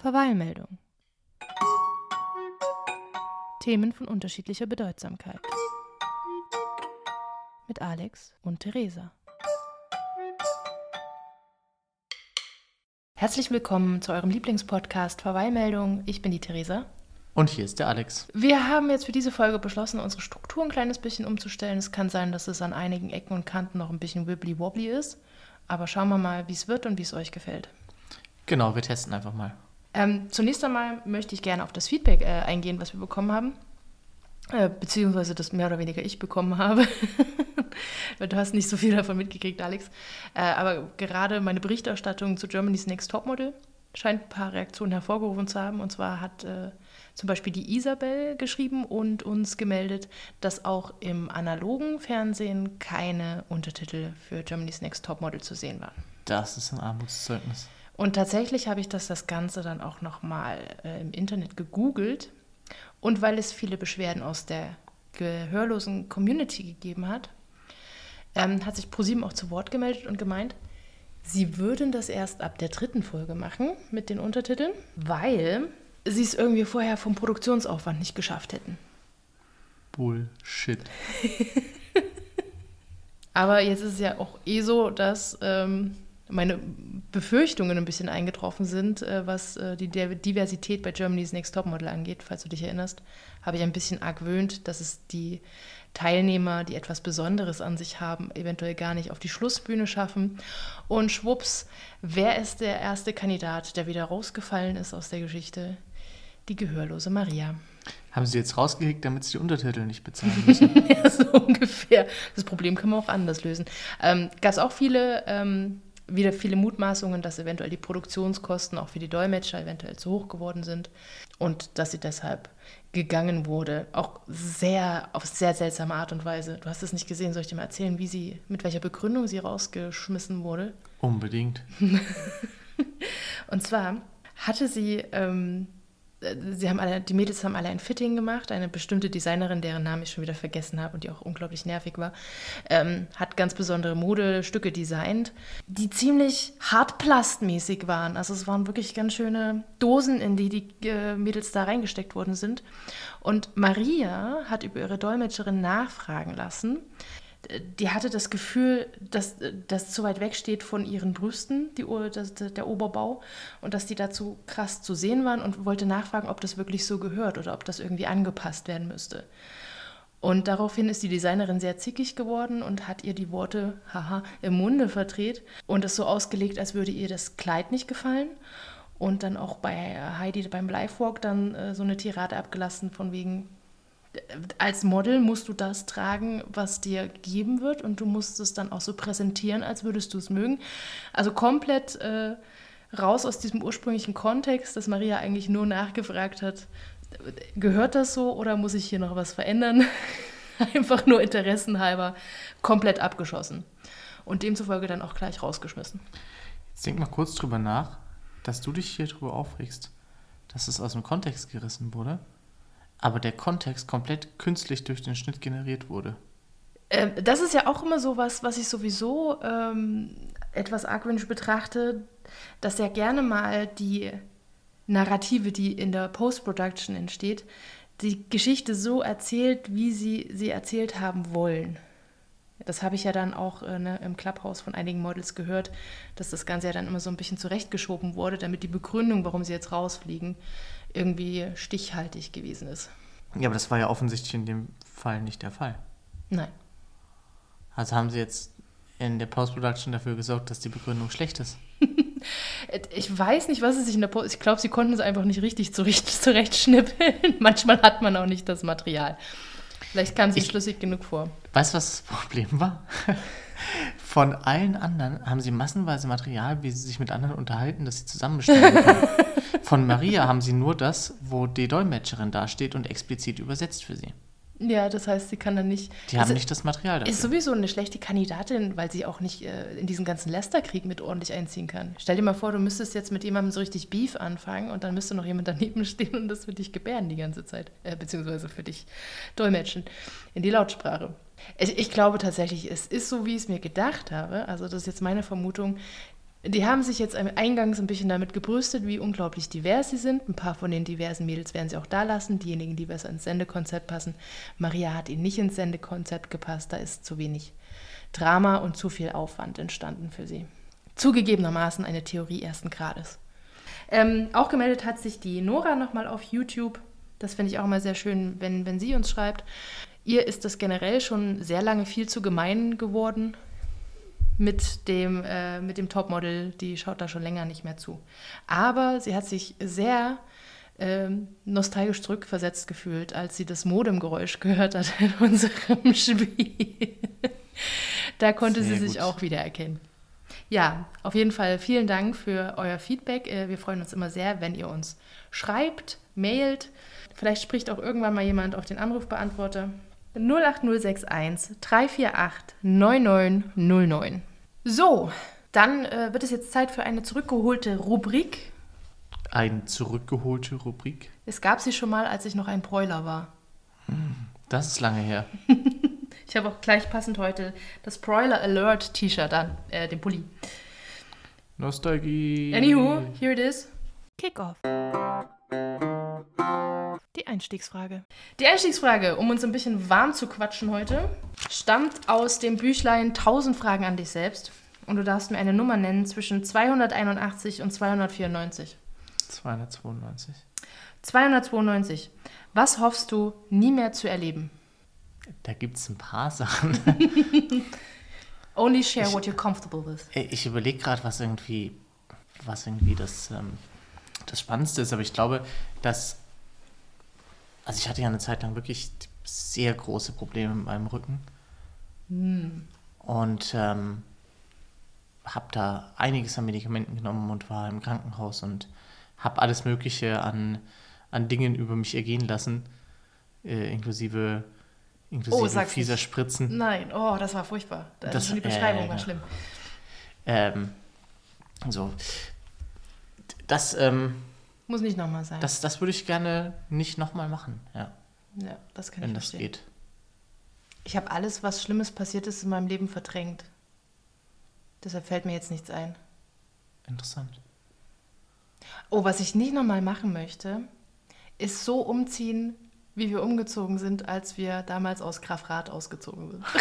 Verweilmeldung. Themen von unterschiedlicher Bedeutsamkeit. Mit Alex und Theresa. Herzlich willkommen zu eurem Lieblingspodcast Verweilmeldung. Ich bin die Theresa. Und hier ist der Alex. Wir haben jetzt für diese Folge beschlossen, unsere Struktur ein kleines bisschen umzustellen. Es kann sein, dass es an einigen Ecken und Kanten noch ein bisschen wibbly-wobbly ist. Aber schauen wir mal, wie es wird und wie es euch gefällt. Genau, wir testen einfach mal. Ähm, zunächst einmal möchte ich gerne auf das Feedback äh, eingehen, was wir bekommen haben. Äh, beziehungsweise das mehr oder weniger ich bekommen habe. du hast nicht so viel davon mitgekriegt, Alex. Äh, aber gerade meine Berichterstattung zu Germany's Next Topmodel scheint ein paar Reaktionen hervorgerufen zu haben. Und zwar hat äh, zum Beispiel die Isabel geschrieben und uns gemeldet, dass auch im analogen Fernsehen keine Untertitel für Germany's Next Topmodel zu sehen waren. Das ist ein Armutszeugnis. Und tatsächlich habe ich das, das Ganze dann auch nochmal äh, im Internet gegoogelt. Und weil es viele Beschwerden aus der gehörlosen Community gegeben hat, ähm, hat sich ProSieben auch zu Wort gemeldet und gemeint, sie würden das erst ab der dritten Folge machen mit den Untertiteln, weil sie es irgendwie vorher vom Produktionsaufwand nicht geschafft hätten. Bullshit. Aber jetzt ist es ja auch eh so, dass ähm, meine Befürchtungen ein bisschen eingetroffen sind, äh, was äh, die Diversität bei Germany's Next Topmodel angeht. Falls du dich erinnerst, habe ich ein bisschen argwöhnt, dass es die Teilnehmer, die etwas Besonderes an sich haben, eventuell gar nicht auf die Schlussbühne schaffen. Und schwupps, wer ist der erste Kandidat, der wieder rausgefallen ist aus der Geschichte? Die gehörlose Maria. Haben Sie jetzt rausgehickt, damit Sie die Untertitel nicht bezahlen müssen? ja, so ungefähr. Das Problem kann man auch anders lösen. Ähm, Gab es auch viele ähm, wieder viele Mutmaßungen, dass eventuell die Produktionskosten auch für die Dolmetscher eventuell zu hoch geworden sind und dass sie deshalb gegangen wurde. Auch sehr, auf sehr seltsame Art und Weise. Du hast es nicht gesehen, soll ich dir mal erzählen, wie sie, mit welcher Begründung sie rausgeschmissen wurde? Unbedingt. und zwar hatte sie ähm, sie haben alle, die Mädels haben alle ein Fitting gemacht. Eine bestimmte Designerin, deren Namen ich schon wieder vergessen habe und die auch unglaublich nervig war, ähm, hat ganz besondere Modestücke designt, die ziemlich hartplastmäßig waren. Also es waren wirklich ganz schöne Dosen, in die die äh, Mädels da reingesteckt worden sind. Und Maria hat über ihre Dolmetscherin nachfragen lassen, die hatte das Gefühl, dass das zu weit weg steht von ihren Brüsten, die, das, der Oberbau, und dass die dazu krass zu sehen waren und wollte nachfragen, ob das wirklich so gehört oder ob das irgendwie angepasst werden müsste. Und daraufhin ist die Designerin sehr zickig geworden und hat ihr die Worte, haha, im Munde verdreht und es so ausgelegt, als würde ihr das Kleid nicht gefallen. Und dann auch bei Heidi beim Livewalk dann äh, so eine Tirade abgelassen von wegen, als Model musst du das tragen, was dir gegeben wird und du musst es dann auch so präsentieren, als würdest du es mögen. Also komplett äh, raus aus diesem ursprünglichen Kontext, dass Maria eigentlich nur nachgefragt hat, gehört das so oder muss ich hier noch was verändern? Einfach nur interessenhalber komplett abgeschossen und demzufolge dann auch gleich rausgeschmissen. Jetzt denk mal kurz drüber nach, dass du dich hier drüber aufregst, dass es aus dem Kontext gerissen wurde aber der Kontext komplett künstlich durch den Schnitt generiert wurde. Ähm, das ist ja auch immer so was, was ich sowieso ähm, etwas argwöhnisch betrachte, dass ja gerne mal die Narrative, die in der Post-Production entsteht, die Geschichte so erzählt, wie sie sie erzählt haben wollen. Das habe ich ja dann auch äh, ne, im Clubhouse von einigen Models gehört, dass das Ganze ja dann immer so ein bisschen zurechtgeschoben wurde, damit die Begründung, warum sie jetzt rausfliegen, irgendwie stichhaltig gewesen ist. Ja, aber das war ja offensichtlich in dem Fall nicht der Fall. Nein. Also haben sie jetzt in der Post-Production dafür gesorgt, dass die Begründung schlecht ist? ich weiß nicht, was es sich in der Post... Ich glaube, sie konnten es einfach nicht richtig zurechtschnippeln. Manchmal hat man auch nicht das Material. Vielleicht kam sie schlüssig genug vor. Weißt du, was das Problem war? Von allen anderen haben sie massenweise Material, wie sie sich mit anderen unterhalten, dass sie zusammenstellen können. Von Maria haben sie nur das, wo die Dolmetscherin dasteht und explizit übersetzt für sie. Ja, das heißt, sie kann dann nicht. Die also haben nicht das Material dafür. Ist sowieso eine schlechte Kandidatin, weil sie auch nicht äh, in diesen ganzen Lästerkrieg mit ordentlich einziehen kann. Stell dir mal vor, du müsstest jetzt mit jemandem so richtig Beef anfangen und dann müsste noch jemand daneben stehen und das für dich gebären die ganze Zeit. Äh, beziehungsweise für dich dolmetschen in die Lautsprache. Ich, ich glaube tatsächlich, es ist so, wie ich es mir gedacht habe. Also, das ist jetzt meine Vermutung. Die haben sich jetzt eingangs ein bisschen damit gebrüstet, wie unglaublich divers sie sind. Ein paar von den diversen Mädels werden sie auch da lassen. Diejenigen, die besser ins Sendekonzept passen. Maria hat ihnen nicht ins Sendekonzept gepasst. Da ist zu wenig Drama und zu viel Aufwand entstanden für sie. Zugegebenermaßen eine Theorie ersten Grades. Ähm, auch gemeldet hat sich die Nora nochmal auf YouTube. Das finde ich auch mal sehr schön, wenn, wenn sie uns schreibt. Ihr ist das generell schon sehr lange viel zu gemein geworden mit dem, äh, mit dem Topmodel. Die schaut da schon länger nicht mehr zu. Aber sie hat sich sehr ähm, nostalgisch zurückversetzt gefühlt, als sie das Modemgeräusch gehört hat in unserem Spiel. da konnte sehr sie sich gut. auch wiedererkennen. Ja, auf jeden Fall vielen Dank für euer Feedback. Äh, wir freuen uns immer sehr, wenn ihr uns schreibt, mailt. Vielleicht spricht auch irgendwann mal jemand auf den Anrufbeantworter. 08061 348 9909. So, dann äh, wird es jetzt Zeit für eine zurückgeholte Rubrik. Eine zurückgeholte Rubrik? Es gab sie schon mal, als ich noch ein Bräuler war. Hm, das ist lange her. ich habe auch gleich passend heute das Broiler Alert T-Shirt an, äh, den Pulli. Nostalgie. Anywho, here it is. Kickoff. Die Einstiegsfrage. Die Einstiegsfrage, um uns ein bisschen warm zu quatschen heute, stammt aus dem Büchlein 1000 Fragen an dich selbst. Und du darfst mir eine Nummer nennen zwischen 281 und 294. 292. 292. Was hoffst du, nie mehr zu erleben? Da gibt es ein paar Sachen. Only share ich, what you're comfortable with. Ich überlege gerade, was irgendwie, was irgendwie das, ähm, das Spannendste ist, aber ich glaube, dass also ich hatte ja eine Zeit lang wirklich sehr große Probleme mit meinem Rücken. Hm. Und ähm, habe da einiges an Medikamenten genommen und war im Krankenhaus und habe alles Mögliche an, an Dingen über mich ergehen lassen, äh, inklusive, inklusive oh, fieser nicht. Spritzen. Nein, oh, das war furchtbar. Das, das die Beschreibung äh, war schlimm. Ähm, so. Das, ähm, muss nicht nochmal sein. Das, das würde ich gerne nicht nochmal machen, ja. Ja, das kann Wenn ich das verstehen. geht. Ich habe alles, was Schlimmes passiert ist, in meinem Leben verdrängt. Deshalb fällt mir jetzt nichts ein. Interessant. Oh, was ich nicht nochmal machen möchte, ist so umziehen, wie wir umgezogen sind, als wir damals aus Grafrath ausgezogen sind.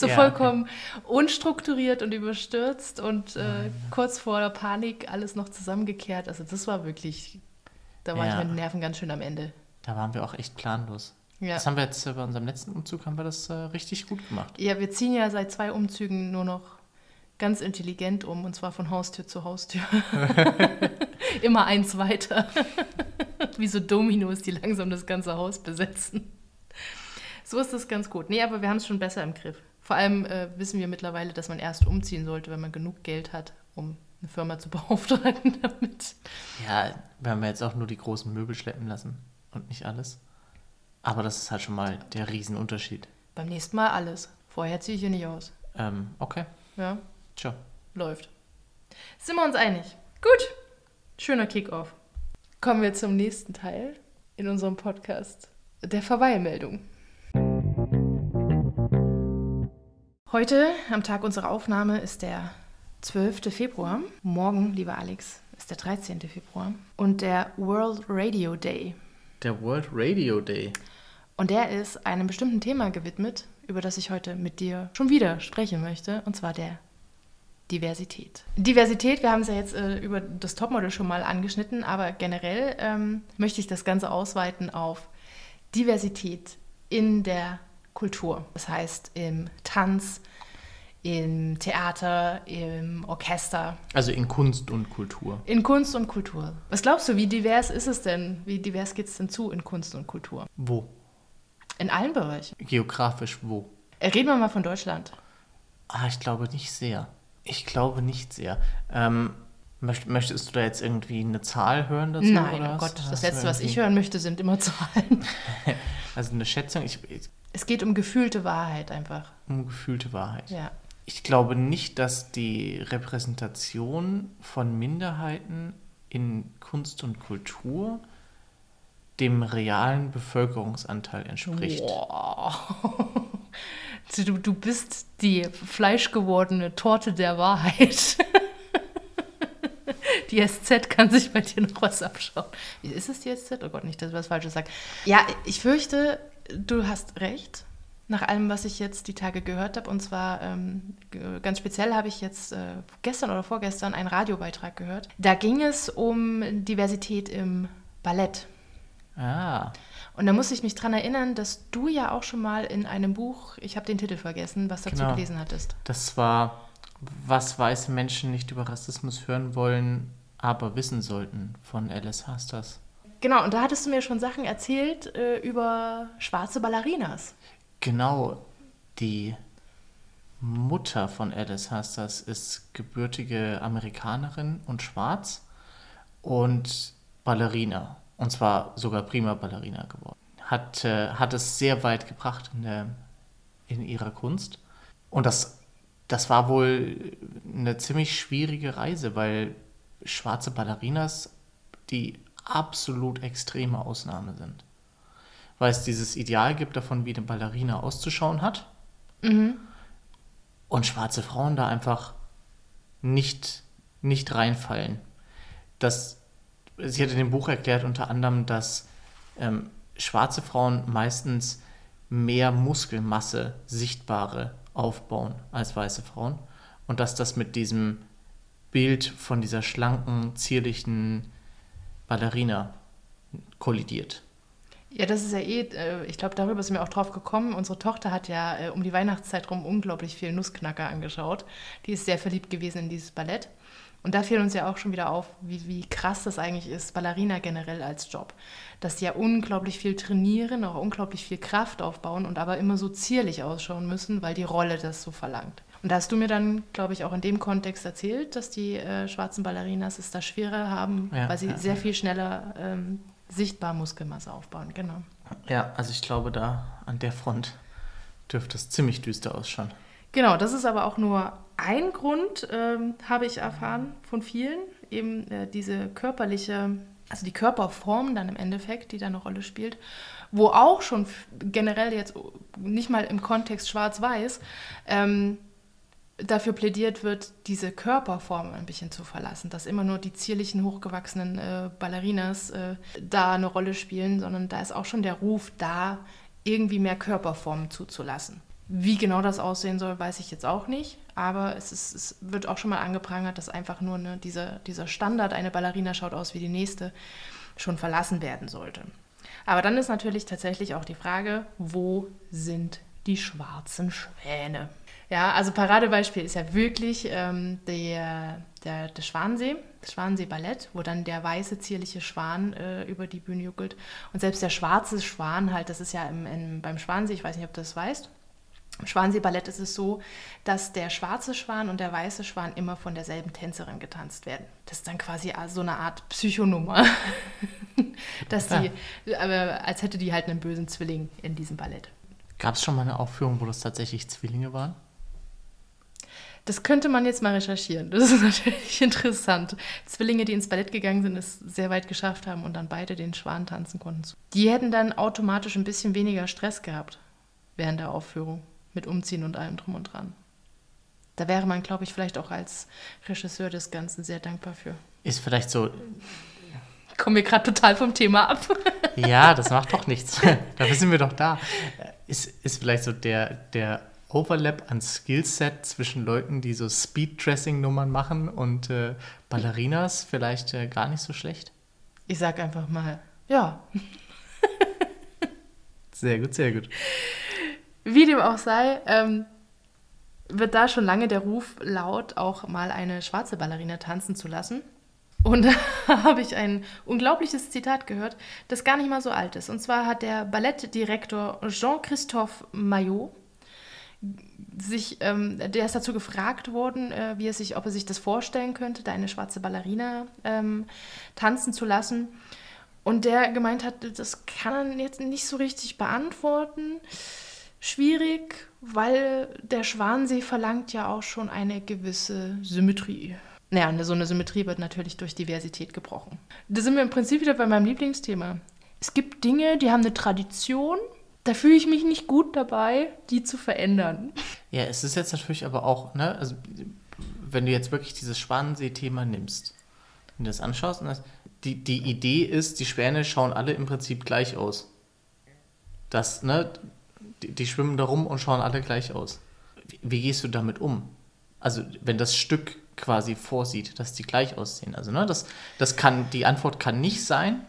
so ja, vollkommen okay. unstrukturiert und überstürzt und äh, kurz vor der Panik alles noch zusammengekehrt. Also das war wirklich, da war ja. ich mit den Nerven ganz schön am Ende. Da waren wir auch echt planlos. Ja. Das haben wir jetzt bei unserem letzten Umzug haben wir das äh, richtig gut gemacht. Ja, wir ziehen ja seit zwei Umzügen nur noch ganz intelligent um und zwar von Haustür zu Haustür. Immer eins weiter. Wie so Dominos, die langsam das ganze Haus besetzen. So ist das ganz gut. Nee, aber wir haben es schon besser im Griff. Vor allem äh, wissen wir mittlerweile, dass man erst umziehen sollte, wenn man genug Geld hat, um eine Firma zu beauftragen damit. Ja, wir haben jetzt auch nur die großen Möbel schleppen lassen und nicht alles. Aber das ist halt schon mal der Riesenunterschied. Beim nächsten Mal alles. Vorher ziehe ich hier nicht aus. Ähm, okay. Ja. Ciao. Läuft. Sind wir uns einig? Gut. Schöner Kickoff. Kommen wir zum nächsten Teil in unserem Podcast der Verweilmeldung. Heute, am Tag unserer Aufnahme, ist der 12. Februar. Morgen, lieber Alex, ist der 13. Februar. Und der World Radio Day. Der World Radio Day. Und der ist einem bestimmten Thema gewidmet, über das ich heute mit dir schon wieder sprechen möchte, und zwar der Diversität. Diversität, wir haben es ja jetzt äh, über das Topmodel schon mal angeschnitten, aber generell ähm, möchte ich das Ganze ausweiten auf Diversität in der Kultur. Das heißt im Tanz, im Theater, im Orchester. Also in Kunst und Kultur. In Kunst und Kultur. Was glaubst du, wie divers ist es denn? Wie divers geht es denn zu in Kunst und Kultur? Wo? In allen Bereichen. Geografisch wo? Äh, reden wir mal von Deutschland. Ah, ich glaube nicht sehr. Ich glaube nicht sehr. Ähm, möchtest du da jetzt irgendwie eine Zahl hören dazu? Nein, oh Gott, das Letzte, was ich hören möchte, sind immer Zahlen. also eine Schätzung, ich, es geht um gefühlte Wahrheit einfach. Um gefühlte Wahrheit. Ja. Ich glaube nicht, dass die Repräsentation von Minderheiten in Kunst und Kultur dem realen Bevölkerungsanteil entspricht. Wow. Du, du bist die fleischgewordene Torte der Wahrheit. Die SZ kann sich bei dir noch was abschauen. Ist es die SZ? Oh Gott, nicht, dass ich was Falsches sage. Ja, ich fürchte, du hast recht. Nach allem, was ich jetzt die Tage gehört habe. Und zwar ähm, ganz speziell habe ich jetzt äh, gestern oder vorgestern einen Radiobeitrag gehört. Da ging es um Diversität im Ballett. Ah. Und da muss ich mich dran erinnern, dass du ja auch schon mal in einem Buch, ich habe den Titel vergessen, was dazu Genau. gelesen hattest. Das war, was weiße Menschen nicht über Rassismus hören wollen, aber wissen sollten, von Alice Hasters. Genau, und da hattest du mir schon Sachen erzählt äh, über schwarze Ballerinas. Genau, die Mutter von Alice Hasters ist gebürtige Amerikanerin und schwarz und Ballerina. Und zwar sogar prima Ballerina geworden. Hat, äh, hat es sehr weit gebracht in, der, in ihrer Kunst. Und das, das war wohl eine ziemlich schwierige Reise, weil schwarze Ballerinas die absolut extreme Ausnahme sind. Weil es dieses Ideal gibt davon, wie eine Ballerina auszuschauen hat. Und schwarze Frauen da einfach nicht, nicht reinfallen. Das, sie hat in dem Buch erklärt unter anderem, dass ähm, schwarze Frauen meistens mehr Muskelmasse, sichtbare, aufbauen als weiße Frauen. Und dass das mit diesem Bild von dieser schlanken, zierlichen Ballerina kollidiert. Ja, das ist ja eh, äh, ich glaube, darüber sind wir auch drauf gekommen. Unsere Tochter hat ja äh, um die Weihnachtszeit rum unglaublich viel Nussknacker angeschaut. Die ist sehr verliebt gewesen in dieses Ballett. Und da fiel uns ja auch schon wieder auf, wie, wie krass das eigentlich ist, Ballerina generell als Job. Dass die ja unglaublich viel trainieren, auch unglaublich viel Kraft aufbauen und aber immer so zierlich ausschauen müssen, weil die Rolle das so verlangt. Und da hast du mir dann, glaube ich, auch in dem Kontext erzählt, dass die äh, schwarzen Ballerinas es da schwerer haben, Ja, weil sie ja, sehr ja. viel schneller ähm, sichtbar Muskelmasse aufbauen. Genau. Ja, also ich glaube, da an der Front dürfte es ziemlich düster ausschauen. Genau, das ist aber auch nur ein Grund, ähm, habe ich erfahren von vielen, eben äh, diese körperliche, also die Körperform dann im Endeffekt, die da eine Rolle spielt, wo auch schon generell jetzt nicht mal im Kontext schwarz-weiß ähm, dafür plädiert wird, diese Körperform ein bisschen zu verlassen, dass immer nur die zierlichen, hochgewachsenen äh, Ballerinas äh, da eine Rolle spielen, sondern da ist auch schon der Ruf da, irgendwie mehr Körperform zuzulassen. Wie genau das aussehen soll, weiß ich jetzt auch nicht, aber es, ist, es wird auch schon mal angeprangert, dass einfach nur ne, dieser, dieser Standard, eine Ballerina schaut aus wie die nächste, schon verlassen werden sollte. Aber dann ist natürlich tatsächlich auch die Frage, wo sind die schwarzen Schwäne? Ja, also Paradebeispiel ist ja wirklich ähm, der, der, der Schwansee, das Schwansee-Ballett, wo dann der weiße, zierliche Schwan äh, über die Bühne juckelt. Und selbst der schwarze Schwan halt, das ist ja im, im, beim Schwansee, ich weiß nicht, ob du das weißt, im Schwansee-Ballett ist es so, dass der schwarze Schwan und der weiße Schwan immer von derselben Tänzerin getanzt werden. Das ist dann quasi so eine Art Psychonummer. dass die, aber als hätte die halt einen bösen Zwilling in diesem Ballett. Gab es schon mal eine Aufführung, wo das tatsächlich Zwillinge waren? Das könnte man jetzt mal recherchieren. Das ist natürlich interessant. Zwillinge, die ins Ballett gegangen sind, es sehr weit geschafft haben und dann beide den Schwan tanzen konnten. Die hätten dann automatisch ein bisschen weniger Stress gehabt während der Aufführung mit Umziehen und allem drum und dran. Da wäre man, glaube ich, vielleicht auch als Regisseur des Ganzen sehr dankbar für. Ist vielleicht so, Kommen wir gerade total vom Thema ab. ja, das macht doch nichts. Dafür sind wir doch da. Ist, ist vielleicht so der, der Overlap an Skillset zwischen Leuten, die so Speed-Dressing-Nummern machen und äh, Ballerinas vielleicht äh, gar nicht so schlecht? Ich sag einfach mal, ja, Sehr gut, sehr gut. Wie dem auch sei, ähm, wird da schon lange der Ruf laut, auch mal eine schwarze Ballerina tanzen zu lassen. Und da habe ich ein unglaubliches Zitat gehört, das gar nicht mal so alt ist. Und zwar hat der Ballettdirektor Jean-Christophe Maillot sich, ähm, der ist dazu gefragt worden, äh, wie er sich, ob er sich das vorstellen könnte, da eine schwarze Ballerina ähm, tanzen zu lassen. Und der gemeint hat, das kann er jetzt nicht so richtig beantworten. Schwierig, weil der Schwansee verlangt ja auch schon eine gewisse Symmetrie. Naja, so eine Symmetrie wird natürlich durch Diversität gebrochen. Da sind wir im Prinzip wieder bei meinem Lieblingsthema. Es gibt Dinge, die haben eine Tradition, da fühle ich mich nicht gut dabei, die zu verändern. Ja, es ist jetzt natürlich aber auch, ne, also wenn du jetzt wirklich dieses Schwanensee-Thema nimmst und das anschaust, die, die Idee ist, die Schwäne schauen alle im Prinzip gleich aus. Das, ne, die, die schwimmen da rum und schauen alle gleich aus. Wie, wie gehst du damit um? Also, wenn das Stück quasi vorsieht, dass die gleich aussehen. Also, ne, das, das kann, die Antwort kann nicht sein,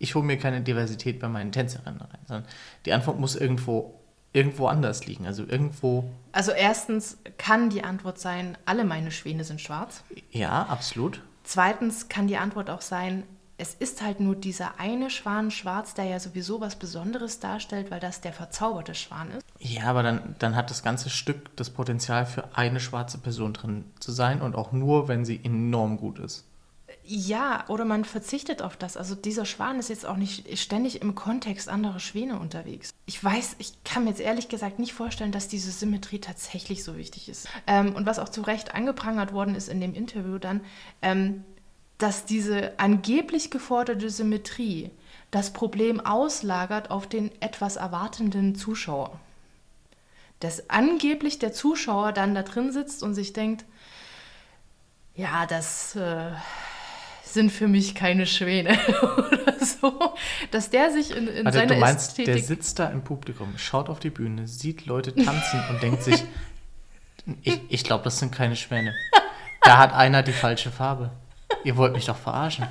ich hole mir keine Diversität bei meinen Tänzerinnen rein, sondern die Antwort muss irgendwo, irgendwo anders liegen. Also irgendwo. Also erstens kann die Antwort sein, alle meine Schwäne sind schwarz. Ja, absolut. Zweitens kann die Antwort auch sein, es ist halt nur dieser eine Schwan schwarz, der ja sowieso was Besonderes darstellt, weil das der verzauberte Schwan ist. Ja, aber dann, dann hat das ganze Stück das Potenzial für eine schwarze Person drin zu sein und auch nur, wenn sie enorm gut ist. Ja, oder man verzichtet auf das. Also dieser Schwan ist jetzt auch nicht ständig im Kontext anderer Schwäne unterwegs. Ich weiß, ich kann mir jetzt ehrlich gesagt nicht vorstellen, dass diese Symmetrie tatsächlich so wichtig ist. Ähm, und was auch zu Recht angeprangert worden ist in dem Interview dann, ähm, dass diese angeblich geforderte Symmetrie das Problem auslagert auf den etwas erwartenden Zuschauer. Dass angeblich der Zuschauer dann da drin sitzt und sich denkt, ja, das äh, sind für mich keine Schwäne oder so, dass der sich in, in also, seiner du meinst, Ästhetik... der sitzt da im Publikum, schaut auf die Bühne, sieht Leute tanzen und denkt sich, ich, ich glaube, das sind keine Schwäne. Da hat einer die falsche Farbe. Ihr wollt mich doch verarschen.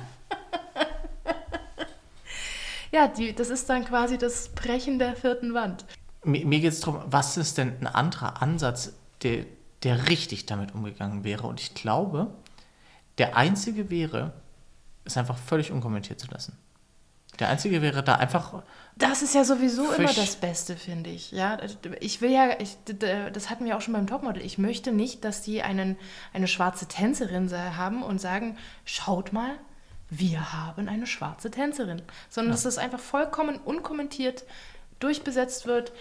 Ja, die, das ist dann quasi das Brechen der vierten Wand. Mir, mir geht es darum, was ist denn ein anderer Ansatz, der, der richtig damit umgegangen wäre? Und ich glaube, der einzige wäre, es einfach völlig unkommentiert zu lassen. Der einzige wäre da einfach. Das ist ja sowieso immer das Beste, finde ich. Ja, ich will ja, ich, das hatten wir auch schon beim Topmodel. Ich möchte nicht, dass die einen, eine schwarze Tänzerin haben und sagen, schaut mal, wir haben eine schwarze Tänzerin. Sondern ja. dass das einfach vollkommen unkommentiert durchbesetzt wird.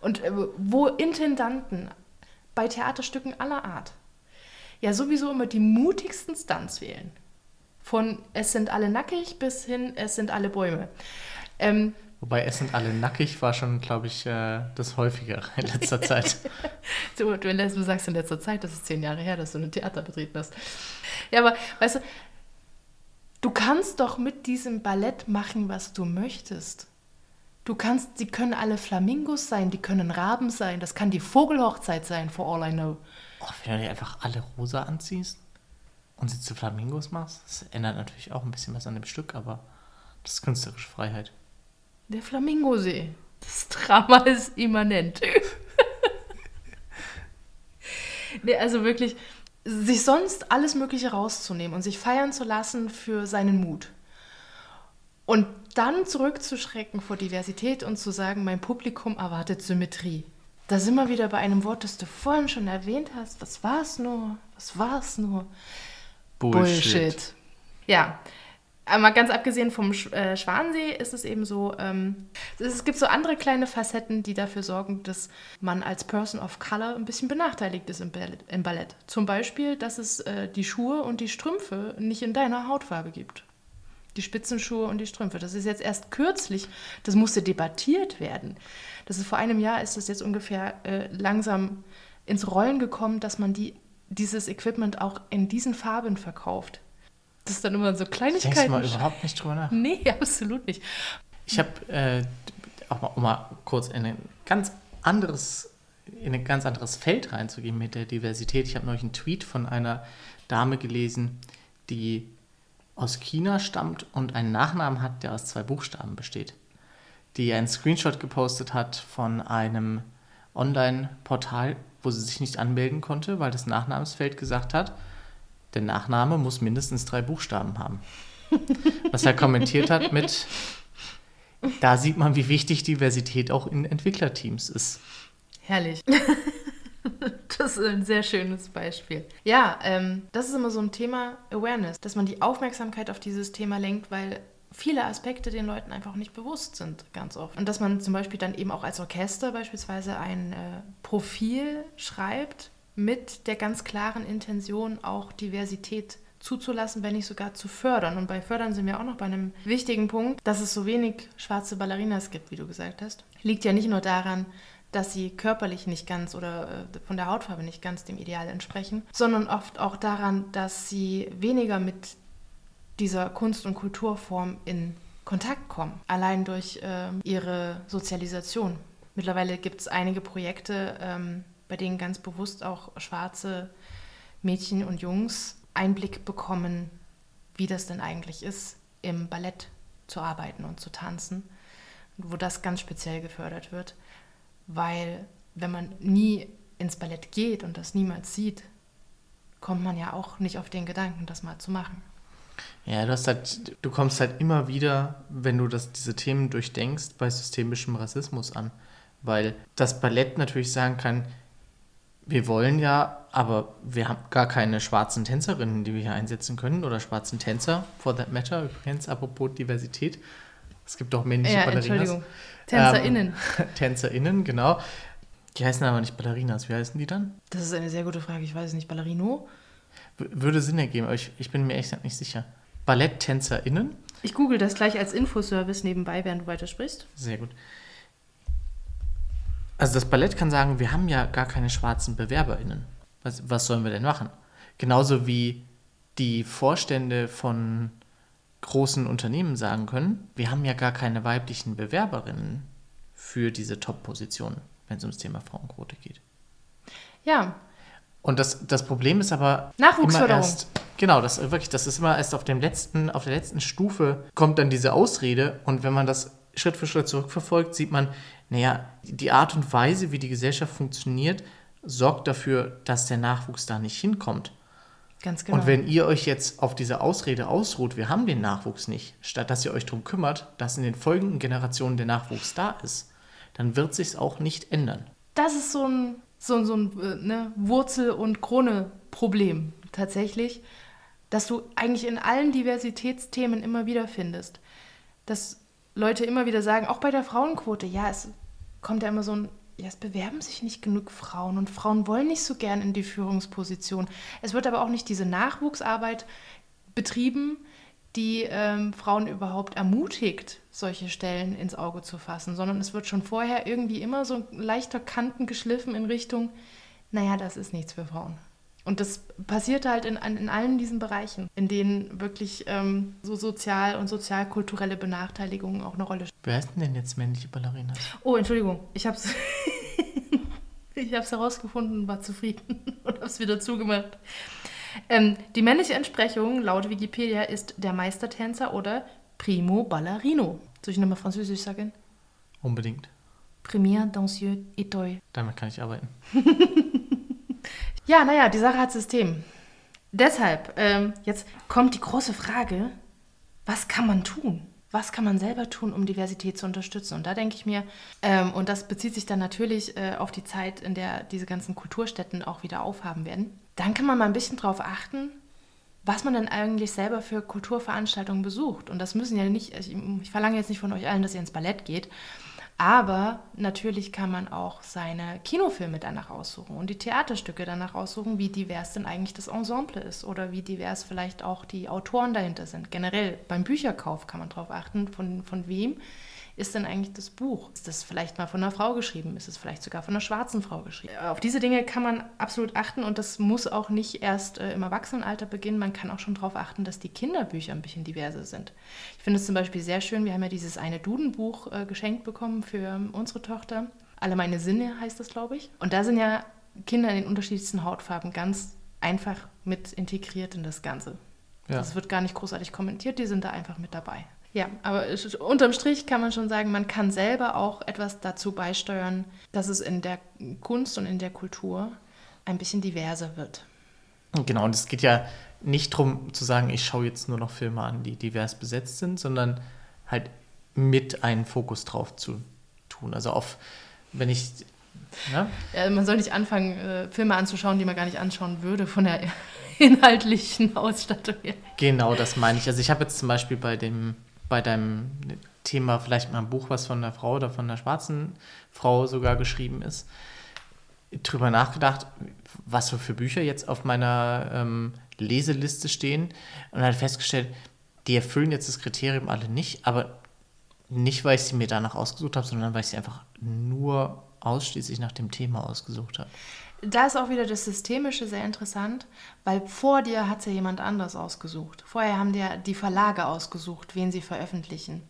Und äh, wo Intendanten bei Theaterstücken aller Art ja sowieso immer die mutigsten Stunts wählen. Von es sind alle nackig bis hin es sind alle Bäume. Ähm, Wobei es sind alle nackig war schon, glaube ich, äh, das häufigere in letzter Zeit. du, du, du sagst in letzter Zeit, das ist zehn Jahre her, dass du ein Theater betreten hast. Ja, aber weißt du, du kannst doch mit diesem Ballett machen, was du möchtest. Du kannst, die können alle Flamingos sein, die können Raben sein, das kann die Vogelhochzeit sein, for all I know. Oh, wenn du dir einfach alle rosa anziehst und sie zu Flamingos machst, das ändert natürlich auch ein bisschen was an dem Stück, aber das ist künstlerische Freiheit. Der Flamingosee. Das Drama ist immanent. nee, also wirklich, sich sonst alles Mögliche rauszunehmen und sich feiern zu lassen für seinen Mut. Und dann zurückzuschrecken vor Diversität und zu sagen, mein Publikum erwartet Symmetrie. Da sind wir wieder bei einem Wort, das du vorhin schon erwähnt hast. Was war es nur? Was war es nur? Bullshit. Bullshit. Ja, aber ganz abgesehen vom äh, Schwansee ist es eben so, ähm, es gibt so andere kleine Facetten, die dafür sorgen, dass man als Person of Color ein bisschen benachteiligt ist im Ballett. Im Ballett. Zum Beispiel, dass es äh, die Schuhe und die Strümpfe nicht in deiner Hautfarbe gibt die Spitzenschuhe und die Strümpfe. Das ist jetzt erst kürzlich, das musste debattiert werden. Das ist vor einem Jahr ist das jetzt ungefähr äh, langsam ins Rollen gekommen, dass man die, dieses Equipment auch in diesen Farben verkauft. Das ist dann immer so Kleinigkeiten. Denkst du mal überhaupt nicht drüber nach? Nee, absolut nicht. Ich habe äh, auch mal, um mal kurz in ein ganz anderes in ein ganz anderes Feld reinzugehen mit der Diversität. Ich habe neulich einen Tweet von einer Dame gelesen, die aus China stammt und einen Nachnamen hat, der aus zwei Buchstaben besteht. Die einen Screenshot gepostet hat von einem Online-Portal, wo sie sich nicht anmelden konnte, weil das Nachnamensfeld gesagt hat, der Nachname muss mindestens drei Buchstaben haben. Was er kommentiert hat mit, da sieht man, wie wichtig Diversität auch in Entwicklerteams ist. Herrlich. Das ist ein sehr schönes Beispiel. Ja, ähm, das ist immer so ein Thema Awareness, dass man die Aufmerksamkeit auf dieses Thema lenkt, weil viele Aspekte den Leuten einfach nicht bewusst sind, ganz oft. Und dass man zum Beispiel dann eben auch als Orchester beispielsweise ein äh, Profil schreibt mit der ganz klaren Intention, auch Diversität zuzulassen, wenn nicht sogar zu fördern. Und bei fördern sind wir auch noch bei einem wichtigen Punkt, dass es so wenig schwarze Ballerinas gibt, wie du gesagt hast. Liegt ja nicht nur daran, dass sie körperlich nicht ganz oder äh, von der Hautfarbe nicht ganz dem Ideal entsprechen, sondern oft auch daran, dass sie weniger mit dieser Kunst- und Kulturform in Kontakt kommen, allein durch äh, ihre Sozialisation. Mittlerweile gibt es einige Projekte, ähm, bei denen ganz bewusst auch schwarze Mädchen und Jungs Einblick bekommen, wie das denn eigentlich ist, im Ballett zu arbeiten und zu tanzen, wo das ganz speziell gefördert wird, weil wenn man nie ins Ballett geht und das niemals sieht, kommt man ja auch nicht auf den Gedanken, das mal zu machen. Ja, du, hast halt, du kommst halt immer wieder, wenn du das, diese Themen durchdenkst, bei systemischem Rassismus an. Weil das Ballett natürlich sagen kann, wir wollen ja, aber wir haben gar keine schwarzen Tänzerinnen, die wir hier einsetzen können oder schwarzen Tänzer, for that matter. Übrigens, apropos Diversität. Es gibt auch männliche ja, Ballerinas. Entschuldigung. TänzerInnen. Ähm, TänzerInnen, genau. Die heißen aber nicht Ballerinas. Wie heißen die dann? Das ist eine sehr gute Frage. Ich weiß es nicht. Ballerino? Würde Sinn ergeben, aber ich, ich bin mir echt nicht sicher. BalletttänzerInnen? Ich google das gleich als Infoservice nebenbei, während du weitersprichst. Sehr gut. Also das Ballett kann sagen, wir haben ja gar keine schwarzen BewerberInnen. Was, was sollen wir denn machen? Genauso wie die Vorstände von großen Unternehmen sagen können, wir haben ja gar keine weiblichen Bewerberinnen für diese Top-Positionen, wenn es ums Thema Frauenquote geht. Ja. Und das, das Problem ist aber immer erst, genau, das wirklich, das ist immer erst auf dem letzten, auf der letzten Stufe kommt dann diese Ausrede und wenn man das Schritt für Schritt zurückverfolgt, sieht man, naja, die Art und Weise, wie die Gesellschaft funktioniert, sorgt dafür, dass der Nachwuchs da nicht hinkommt. Ganz genau. Und wenn ihr euch jetzt auf diese Ausrede ausruht, wir haben den Nachwuchs nicht, statt dass ihr euch darum kümmert, dass in den folgenden Generationen der Nachwuchs da ist, dann wird sich auch nicht ändern. Das ist so ein, so, so ein äh, ne, Wurzel- und Krone-Problem tatsächlich, dass du eigentlich in allen Diversitätsthemen immer wieder findest. Dass Leute immer wieder sagen, auch bei der Frauenquote, ja, es kommt ja immer so ein, ja, es bewerben sich nicht genug Frauen und Frauen wollen nicht so gern in die Führungsposition. Es wird aber auch nicht diese Nachwuchsarbeit betrieben, die ähm, Frauen überhaupt ermutigt, solche Stellen ins Auge zu fassen, sondern es wird schon vorher irgendwie immer so leichter Kanten geschliffen in Richtung, naja, das ist nichts für Frauen. Und das passiert halt in, in allen diesen Bereichen, in denen wirklich ähm, so sozial und sozialkulturelle Benachteiligungen auch eine Rolle spielen. Wer heißt denn jetzt männliche Ballerinas? Oh, Entschuldigung, ich habe es ich hab's herausgefunden und war zufrieden und habe es wieder zugemacht. Ähm, die männliche Entsprechung laut Wikipedia ist der Meistertänzer oder Primo Ballerino. Soll ich nochmal Französisch sagen? Unbedingt. Premier Danseur Etoile. Damit kann ich arbeiten. Ja, naja, die Sache hat System. Deshalb, ähm, jetzt kommt die große Frage, was kann man tun? Was kann man selber tun, um Diversität zu unterstützen? Und da denke ich mir, ähm, und das bezieht sich dann natürlich äh, auf die Zeit, in der diese ganzen Kulturstätten auch wieder aufhaben werden, dann kann man mal ein bisschen drauf achten, was man denn eigentlich selber für Kulturveranstaltungen besucht. Und das müssen ja nicht, ich, ich verlange jetzt nicht von euch allen, dass ihr ins Ballett geht, aber natürlich kann man auch seine Kinofilme danach aussuchen und die Theaterstücke danach aussuchen, wie divers denn eigentlich das Ensemble ist oder wie divers vielleicht auch die Autoren dahinter sind. Generell beim Bücherkauf kann man darauf achten, von, von wem ist denn eigentlich das Buch? Ist das vielleicht mal von einer Frau geschrieben? Ist es vielleicht sogar von einer schwarzen Frau geschrieben? Auf diese Dinge kann man absolut achten und das muss auch nicht erst äh, im Erwachsenenalter beginnen. Man kann auch schon darauf achten, dass die Kinderbücher ein bisschen diverser sind. Ich finde es zum Beispiel sehr schön, wir haben ja dieses eine Dudenbuch äh, geschenkt bekommen für ähm, unsere Tochter. Alle meine Sinne heißt das, glaube ich. Und da sind ja Kinder in den unterschiedlichsten Hautfarben ganz einfach mit integriert in das Ganze. Ja. Das wird gar nicht großartig kommentiert, die sind da einfach mit dabei. Ja, aber unterm Strich kann man schon sagen, man kann selber auch etwas dazu beisteuern, dass es in der Kunst und in der Kultur ein bisschen diverser wird. Genau, und es geht ja nicht darum zu sagen, ich schaue jetzt nur noch Filme an, die divers besetzt sind, sondern halt mit einen Fokus drauf zu tun. Also auf, wenn ich. Ja? ja man soll nicht anfangen, äh, Filme anzuschauen, die man gar nicht anschauen würde von der inhaltlichen Ausstattung her. Genau, das meine ich. Also ich habe jetzt zum Beispiel bei dem bei deinem Thema vielleicht mal ein Buch, was von der Frau oder von der schwarzen Frau sogar geschrieben ist, drüber nachgedacht, was für Bücher jetzt auf meiner ähm, Leseliste stehen und hat festgestellt, die erfüllen jetzt das Kriterium alle nicht, aber nicht, weil ich sie mir danach ausgesucht habe, sondern weil ich sie einfach nur ausschließlich nach dem Thema ausgesucht habe. Da ist auch wieder das Systemische sehr interessant, weil vor dir hat es ja jemand anders ausgesucht. Vorher haben dir die Verlage ausgesucht, wen sie veröffentlichen.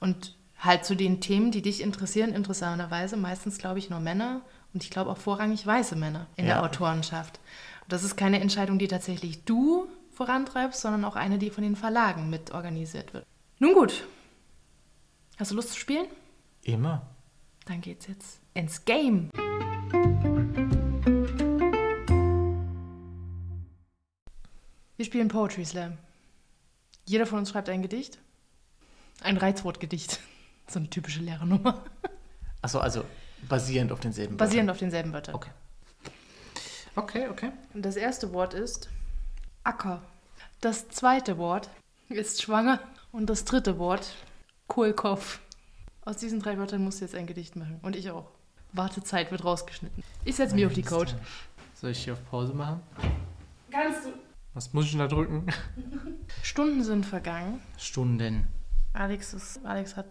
Und halt zu den Themen, die dich interessieren, interessanterweise meistens, glaube ich, nur Männer und ich glaube auch vorrangig weiße Männer in ja. der Autorenschaft. Und das ist keine Entscheidung, die tatsächlich du vorantreibst, sondern auch eine, die von den Verlagen mit organisiert wird. Nun gut. Hast du Lust zu spielen? Immer. Dann geht's jetzt ins Game. Wir spielen Poetry Slam. Jeder von uns schreibt ein Gedicht. Ein Reizwortgedicht. So eine typische Lehrernummer. Achso, also basierend auf denselben Wörtern. Basierend auf denselben Wörtern. Okay. Okay, okay. Und das erste Wort ist Acker. Das zweite Wort ist schwanger. Und das dritte Wort Kohlkopf. Aus diesen drei Wörtern musst du jetzt ein Gedicht machen. Und ich auch. Wartezeit wird rausgeschnitten. Ich setze mich auf die Couch. Soll ich hier auf Pause machen? Kannst du. Was muss ich denn da drücken? Stunden sind vergangen. Stunden. Alex, ist, Alex hat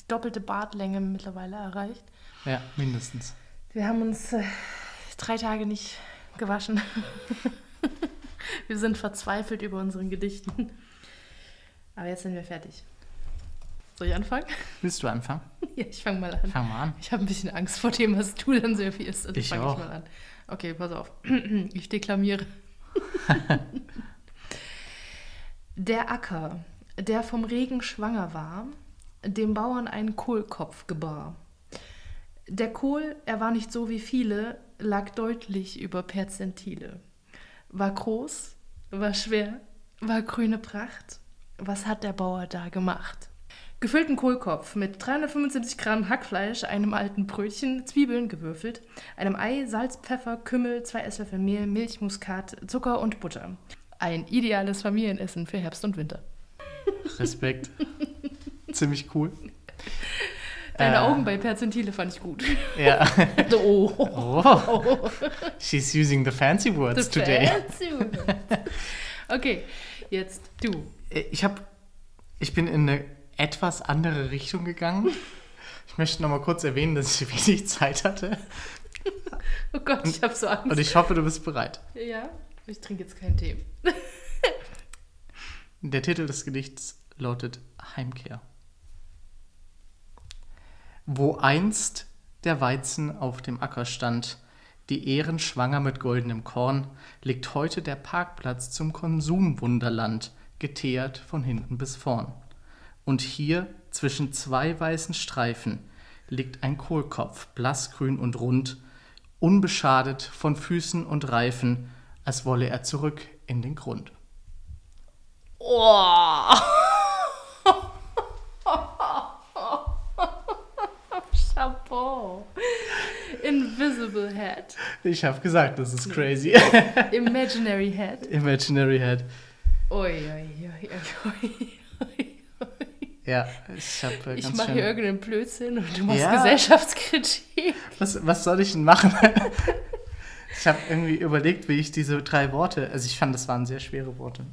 die doppelte Bartlänge mittlerweile erreicht. Ja, mindestens. Wir haben uns äh, drei Tage nicht gewaschen. wir sind verzweifelt über unseren Gedichten. Aber jetzt sind wir fertig. Soll ich anfangen? Willst du anfangen? Ja, ich fange mal an. Fang mal an. Ich habe ein bisschen Angst vor dem, was du dann servierst. Also ich auch. Ich mal an. Okay, pass auf. Ich deklamiere. Der Acker der vom Regen schwanger war, dem Bauern einen Kohlkopf gebar. Der Kohl, er war nicht so wie viele, lag deutlich über Perzentile. War groß, war schwer, war grüne Pracht. Was hat der Bauer da gemacht? Gefüllten Kohlkopf mit 375 Gramm Hackfleisch, einem alten Brötchen, Zwiebeln gewürfelt, einem Ei, Salz, Pfeffer, Kümmel, zwei Esslöffel Mehl, Milch, Muskat, Zucker und Butter. Ein ideales Familienessen für Herbst und Winter. Respekt. Ziemlich cool. Deine äh, Augen bei Perzentile fand ich gut. Ja. oh. oh. She's using the fancy words the today. Fancy words. Okay, jetzt du. Äh, ich habe, ich bin in eine etwas andere Richtung gegangen. Ich möchte noch mal kurz erwähnen, dass ich wenig Zeit hatte. Oh Gott, ich habe so Angst. Und ich hoffe, du bist bereit. Ja, ich trinke jetzt keinen Tee. Der Titel des Gedichts lautet Heimkehr. Wo einst der Weizen auf dem Acker stand, die Ähren schwanger mit goldenem Korn, liegt heute der Parkplatz zum Konsumwunderland, geteert von hinten bis vorn. Und hier zwischen zwei weißen Streifen liegt ein Kohlkopf, blassgrün und rund, unbeschadet von Füßen und Reifen, als wolle er zurück in den Grund. Oh. Chapeau. Invisible Head. Ich habe gesagt, das ist crazy. Imaginary Head. Imaginary Head. Ui, ui, ui, ui. Ja, ich habe Ich mache hier irgendeinen Blödsinn und du machst ja. Gesellschaftskritik. Was, was soll ich denn machen? ich habe irgendwie überlegt, wie ich diese drei Worte, also ich fand, das waren sehr schwere Worte.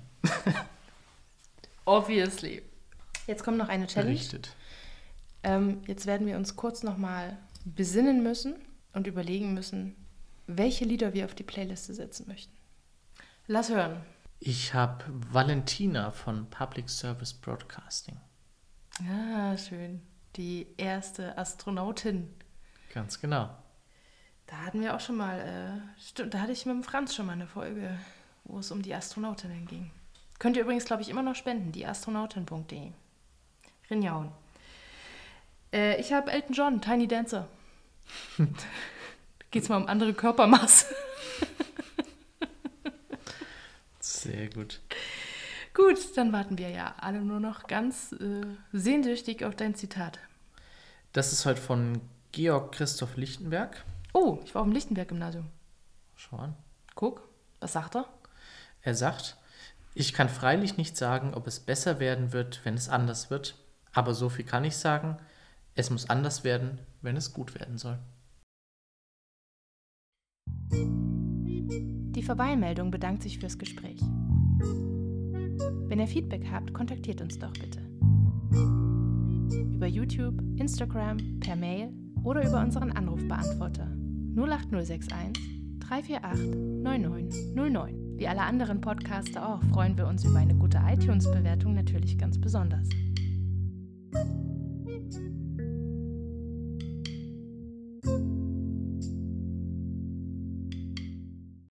Obviously. Jetzt kommt noch eine Challenge. Ähm, jetzt werden wir uns kurz nochmal besinnen müssen und überlegen müssen, welche Lieder wir auf die Playliste setzen möchten. Lass hören. Ich habe Valentina von Public Service Broadcasting. Ah, schön. Die erste Astronautin. Ganz genau. Da hatten wir auch schon mal, äh, stimmt, da hatte ich mit dem Franz schon mal eine Folge, wo es um die Astronautinnen ging. Könnt ihr übrigens, glaube ich, immer noch spenden, die astronautin.de. Rinjauen. Äh, ich habe Elton John, Tiny Dancer. Geht's mal um andere Körpermaß. Sehr gut. Gut, dann warten wir ja alle nur noch ganz äh, sehnsüchtig auf dein Zitat. Das ist heute von Georg Christoph Lichtenberg. Oh, ich war auf dem Lichtenberg-Gymnasium. Schau an. Guck, was sagt er? Er sagt, ich kann freilich nicht sagen, ob es besser werden wird, wenn es anders wird, aber so viel kann ich sagen, es muss anders werden, wenn es gut werden soll. Die Vorbeimeldung bedankt sich fürs Gespräch. Wenn ihr Feedback habt, kontaktiert uns doch bitte. Über YouTube, Instagram, per Mail oder über unseren Anrufbeantworter 08061 348 9909. Wie alle anderen Podcaster auch freuen wir uns über eine gute iTunes-Bewertung natürlich ganz besonders.